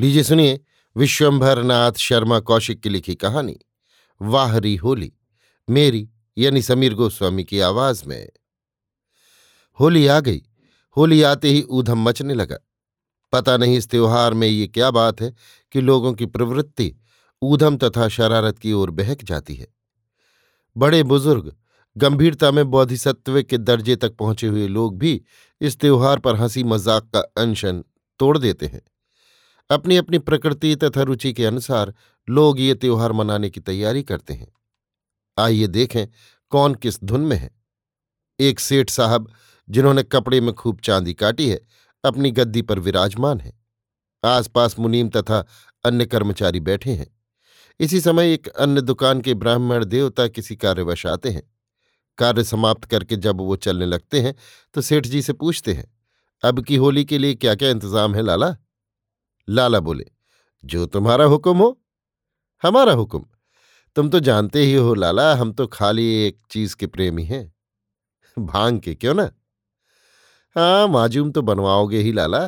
लीजिए सुनिए विश्वंभर नाथ शर्मा कौशिक की लिखी कहानी, वाहरी होली, मेरी यानी समीर गोस्वामी की आवाज़ में। होली आ गई, होली आते ही ऊधम मचने लगा। पता नहीं इस त्योहार में ये क्या बात है कि लोगों की प्रवृत्ति ऊधम तथा शरारत की ओर बहक जाती है। बड़े बुज़ुर्ग, गंभीरता में बौद्धिसत्व के दर्जे तक पहुँचे हुए लोग भी इस त्योहार पर हँसी मज़ाक का अनशन तोड़ देते हैं। अपनी अपनी प्रकृति तथा रुचि के अनुसार लोग ये त्योहार मनाने की तैयारी करते हैं। आइए देखें कौन किस धुन में है। एक सेठ साहब, जिन्होंने कपड़े में खूब चांदी काटी है, अपनी गद्दी पर विराजमान है। आसपास मुनीम तथा अन्य कर्मचारी बैठे हैं। इसी समय एक अन्य दुकान के ब्राह्मण देवता किसी कार्यवश आते हैं। कार्य समाप्त करके जब वो चलने लगते हैं तो सेठ जी से पूछते हैं, अब की होली के लिए क्या क्या इंतज़ाम है, लाला? लाला बोले, जो तुम्हारा हुक्म हो, हमारा हुक्म। तुम तो जानते ही हो लाला, हम तो खाली एक चीज़ के प्रेमी हैं। भाँग के, क्यों ना? हाँ माजूम तो बनवाओगे ही लाला।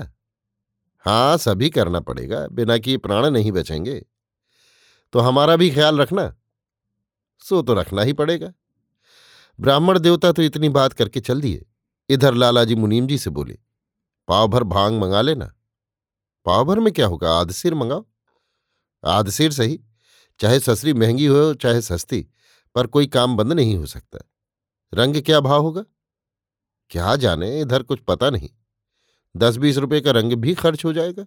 हाँ सभी करना पड़ेगा, बिना कि प्राण नहीं बचेंगे। तो हमारा भी ख्याल रखना। सो तो रखना ही पड़ेगा। ब्राह्मण देवता तो इतनी बात करके चल दिए। इधर लालाजी मुनीम जी से बोले, पाव भर भाँग मंगा लेना। पाव भर में क्या होगा? आध सिर मंगाओ। आध सिर सही, चाहे ससरी महँगी हो, चाहे सस्ती, पर कोई काम बंद नहीं हो सकता। रंग क्या भाव होगा? क्या जाने, इधर कुछ पता नहीं। दस बीस रुपए का रंग भी खर्च हो जाएगा।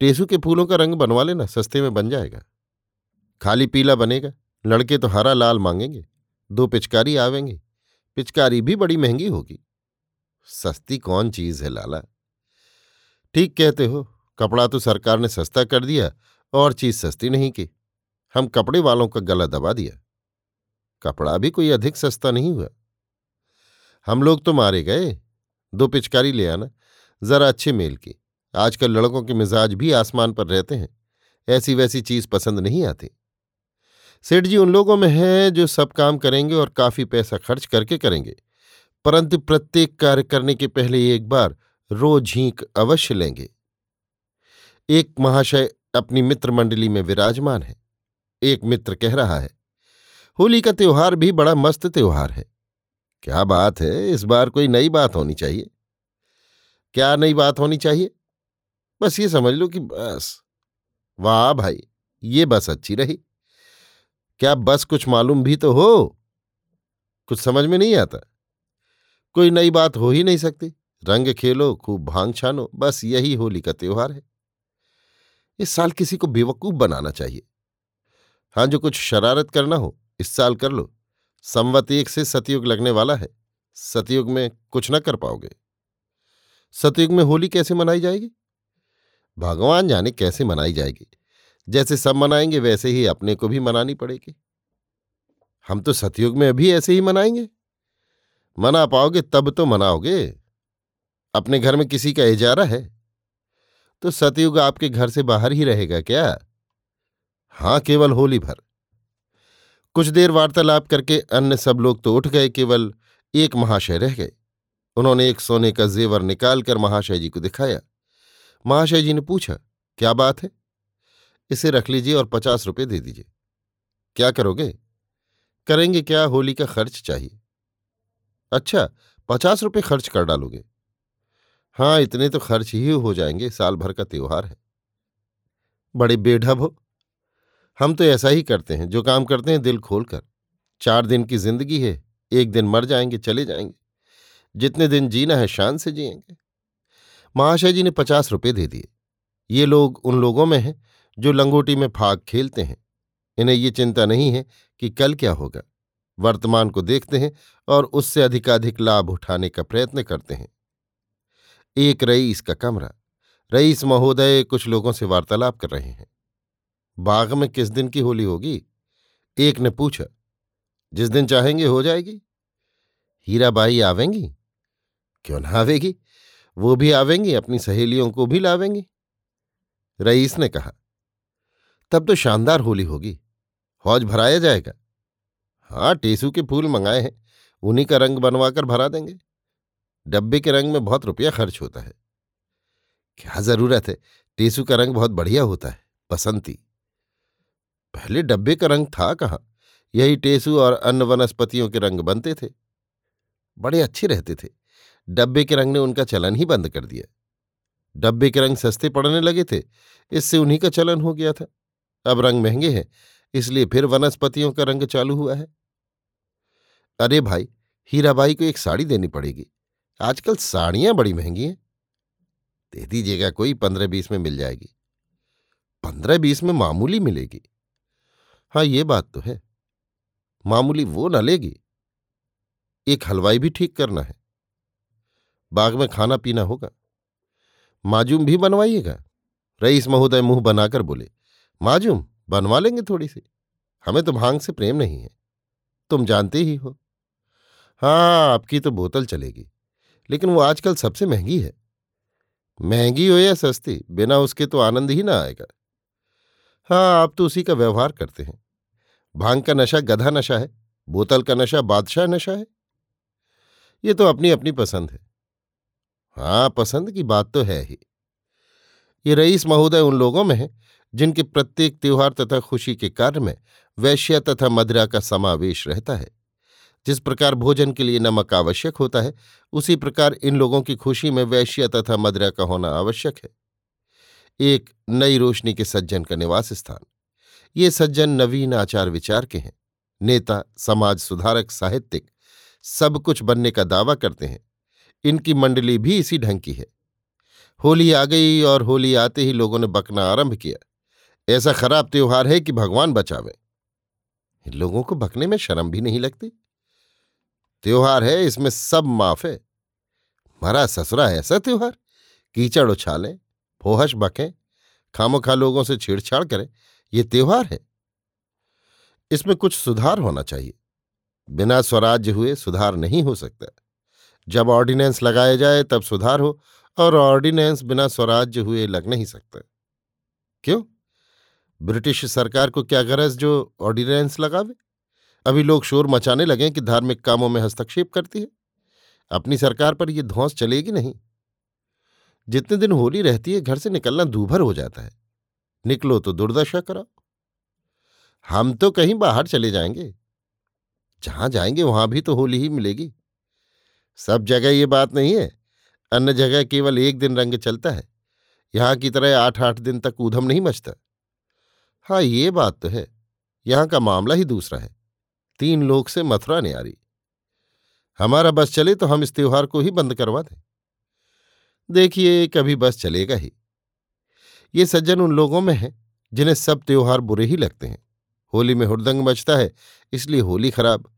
टेसू के फूलों का रंग बनवा लेना, सस्ते में बन जाएगा। खाली पीला बनेगा, लड़के तो हरा लाल मांगेंगे, दो पिचकारी आवेंगे, पिचकारी भी बड़ी महँगी होगी। सस्ती कौन चीज़ है, लाला? ठीक कहते हो, कपड़ा तो सरकार ने सस्ता कर दिया और चीज़ सस्ती नहीं की। हम कपड़े वालों का गला दबा दिया। कपड़ा भी कोई अधिक सस्ता नहीं हुआ। हम लोग तो मारे गए। दो पिचकारी ले आना, जरा अच्छे मेल की। आजकल लड़कों के मिजाज भी आसमान पर रहते हैं। ऐसी वैसी चीज़ पसंद नहीं आती। सेठ जी, उन लोगों में हैं जो सब काम करेंगे और काफ़ी पैसा खर्च करके करेंगे। परंतु प्रत्येक कार्य करने के पहले एक बार रोज झींक अवश्य लेंगे। एक महाशय अपनी मित्र मंडली में विराजमान है। एक मित्र कह रहा है, होली का त्योहार भी बड़ा मस्त त्योहार है। क्या बात है, इस बार कोई नई बात होनी चाहिए? क्या नई बात होनी चाहिए? बस ये समझ लो कि बस। वाह भाई, ये बस अच्छी रही। क्या बस कुछ मालूम भी तो हो? कुछ समझ में नहीं आता। कोई नई बात हो ही नहीं सकती। रंग खेलो, खूब भाँग छानो, बस यही होली का त्योहार है। इस साल किसी को बेवकूफ़ बनाना चाहिए। हाँ जो कुछ शरारत करना हो, इस साल कर लो। संवत एक से सतयुग लगने वाला है। सतयुग में कुछ न कर पाओगे। सतयुग में होली कैसे मनाई जाएगी? भगवान जाने कैसे मनाई जाएगी? जैसे सब मनाएँगे, वैसे ही अपने को भी मनानी पड़ेगी। हम तो सतयुग में अभी ऐसे ही मनाएँगे। मना पाओगे, तब तो मनाओगे। अपने घर में किसी का इजारा है? तो सतयुग आपके घर से बाहर ही रहेगा क्या? हाँ, केवल होली भर। कुछ देर वार्तालाप करके अन्य सब लोग तो उठ गए, केवल एक महाशय रह गए। उन्होंने एक सोने का जेवर निकालकर महाशय जी को दिखाया। महाशय जी ने पूछा, क्या बात है? इसे रख लीजिए और पचास रुपये दे दीजिए। क्या करोगे? करेंगे क्या? होली का खर्च चाहिए। अच्छा पचास रुपये खर्च कर डालोगे। हाँ इतने तो खर्च ही हो जाएँगे, साल भर का त्योहार है। बड़े बेढब हो। हम तो ऐसा ही करते हैं, जो काम करते हैं दिल खोलकर चार दिन की ज़िंदगी है, एक दिन मर जाएँगे, चले जाएँगे। जितने दिन जीना है, शान से जिएँगे। महाशय जी ने पचास रुपये दे दिए। ये लोग उन लोगों में हैं, जो लंगोटी में फाग खेलते हैं। इन्हें ये चिंता नहीं है कि कल क्या होगा। वर्तमान को देखते हैं और उससे अधिकाधिक लाभ उठाने का प्रयत्न करते हैं। एक रईस का कमरा। रईस महोदय कुछ लोगों से वार्तालाप कर रहे हैं। बाग में किस दिन की होली होगी? एक ने पूछा, जिस दिन चाहेंगे हो जाएगी। हीराबाई आवेंगी? क्यों ना आवेगी? वो भी आवेंगी, अपनी सहेलियों को भी लावेंगी। रईस ने कहा, तब तो शानदार होली होगी। हौज भराया जाएगा। हाँ टेसू के फूल मंगाए हैं। उन्हीं का रंग बनवाकर भरा देंगे। डब्बे के रंग में बहुत रुपया खर्च होता है। क्या ज़रूरत है? टेसू का रंग बहुत बढ़िया होता है, बसंती। पहले डब्बे का रंग था कहाँ? यही टेसू और अन्य वनस्पतियों के रंग बनते थे। बड़े अच्छे रहते थे। डब्बे के रंग ने उनका चलन ही बंद कर दिया। डब्बे के रंग सस्ते पड़ने लगे थे, इससे उन्हीं का चलन हो गया था। अब रंग महँगे हैं, इसलिए फिर वनस्पतियों का रंग चालू हुआ है। अरे भाई, हीराबाई को एक साड़ी देनी पड़ेगी। आजकल साड़ियाँ बड़ी महँगी हैं। दे दीजिएगा कोई पंद्रह बीस में मिल जाएगी। पंद्रह बीस में मामूली मिलेगी। हाँ ये बात तो है। मामूली वो न लेगी। एक हलवाई भी ठीक करना है। बाग में खाना पीना होगा। माजूम भी बनवाइएगा। रईस महोदय मुँह बनाकर बोले, माजूम, बनवा लेंगे थोड़ी सी हमें तो भाँग से प्रेम नहीं है। तुम जानते ही हो। हाँ आपकी तो बोतल चलेगी। लेकिन वो आजकल सबसे महँगी है। महँगी हो या सस्ती, बिना उसके तो आनंद ही ना आएगा। हाँ आप तो उसी का व्यवहार करते हैं। भाँग का नशा गधा नशा है, बोतल का नशा बादशाह नशा है। ये तो अपनी अपनी पसंद है। हाँ पसंद की बात तो है ही। ये रईस महोदय उन लोगों में है, जिनके प्रत्येक त्योहार तथा खुशी के कार्य में वैश्य तथा मदिरा का समावेश रहता है। जिस प्रकार भोजन के लिए नमक आवश्यक होता है, उसी प्रकार इन लोगों की खुशी में वैश्य तथा मदरा का होना आवश्यक है। एक नई रोशनी के सज्जन का निवास स्थान। ये सज्जन नवीन आचार विचार के हैं। नेता, समाज सुधारक, साहित्यिक, सब कुछ बनने का दावा करते हैं। इनकी मंडली भी इसी ढंग की है। होली आ गई और होली आते ही लोगों ने बकना आरंभ किया। ऐसा खराब त्योहार है कि भगवान बचावे। इन लोगों को बकने में शर्म भी नहीं लगती। त्योहार है, इसमें सब माफ़ है। मरा ससुरा ऐसा त्योहार, कीचड़ उछालें, फोहश बकें खामोखा लोगों से छेड़छाड़ करें, ये त्योहार है। इसमें कुछ सुधार होना चाहिए। बिना स्वराज्य हुए सुधार नहीं हो सकता। जब ऑर्डिनेंस लगाया जाए, तब सुधार हो, और ऑर्डिनेंस बिना स्वराज्य हुए लग नहीं सकता। क्यों? ब्रिटिश सरकार को क्या गरज जो ऑर्डिनेंस लगावे? अभी लोग शोर मचाने लगे कि धार्मिक कामों में हस्तक्षेप करती है। अपनी सरकार पर यह धौंस चलेगी नहीं। जितने दिन होली रहती है, घर से निकलना दूभर हो जाता है। निकलो तो दुर्दशा कराओ। हम तो कहीं बाहर चले जाएँगे। जहाँ जाएँगे, वहाँ भी तो होली ही मिलेगी। सब जगह ये बात नहीं है। अन्य जगह केवल एक दिन रंग चलता है। यहाँ की तरह आठ आठ दिन तक ऊधम नहीं मचता। हाँ ये बात तो है। यहाँ का मामला ही दूसरा है। तीन लोग से मथुरा ने आ रही। हमारा बस चले तो हम इस त्योहार को ही बंद करवा दें। देखिए, कभी बस चलेगा ही। ये सज्जन उन लोगों में है, जिन्हें सब त्योहार बुरे ही लगते हैं। होली में हुड़दंग मचता है, इसलिए होली खराब।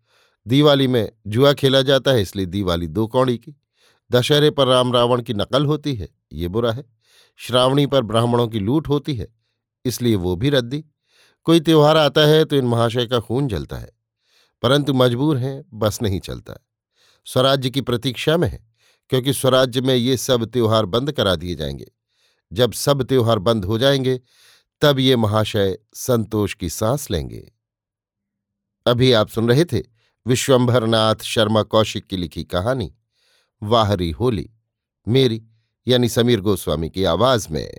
दिवाली में जुआ खेला जाता है, इसलिए दिवाली दो कौड़ी की। दशहरे पर राम रावण की नकल होती है, ये बुरा है। श्रावणी पर ब्राह्मणों की लूट होती है, इसलिए वो भी रद्दी। कोई त्योहार आता है तो इन महाशय का खून जलता है। परंतु मजबूर हैं, बस नहीं चलता स्वराज्य की प्रतीक्षा में है, क्योंकि स्वराज्य में ये सब त्योहार बंद करा दिए जाएँगे। जब सब त्योहार बंद हो जाएँगे, तब ये महाशय संतोष की सांस लेंगे। अभी आप सुन रहे थे विश्वंभरनाथ शर्मा कौशिक की लिखी कहानी, वाहरी होली, मेरी यानी समीर गोस्वामी की आवाज़ में।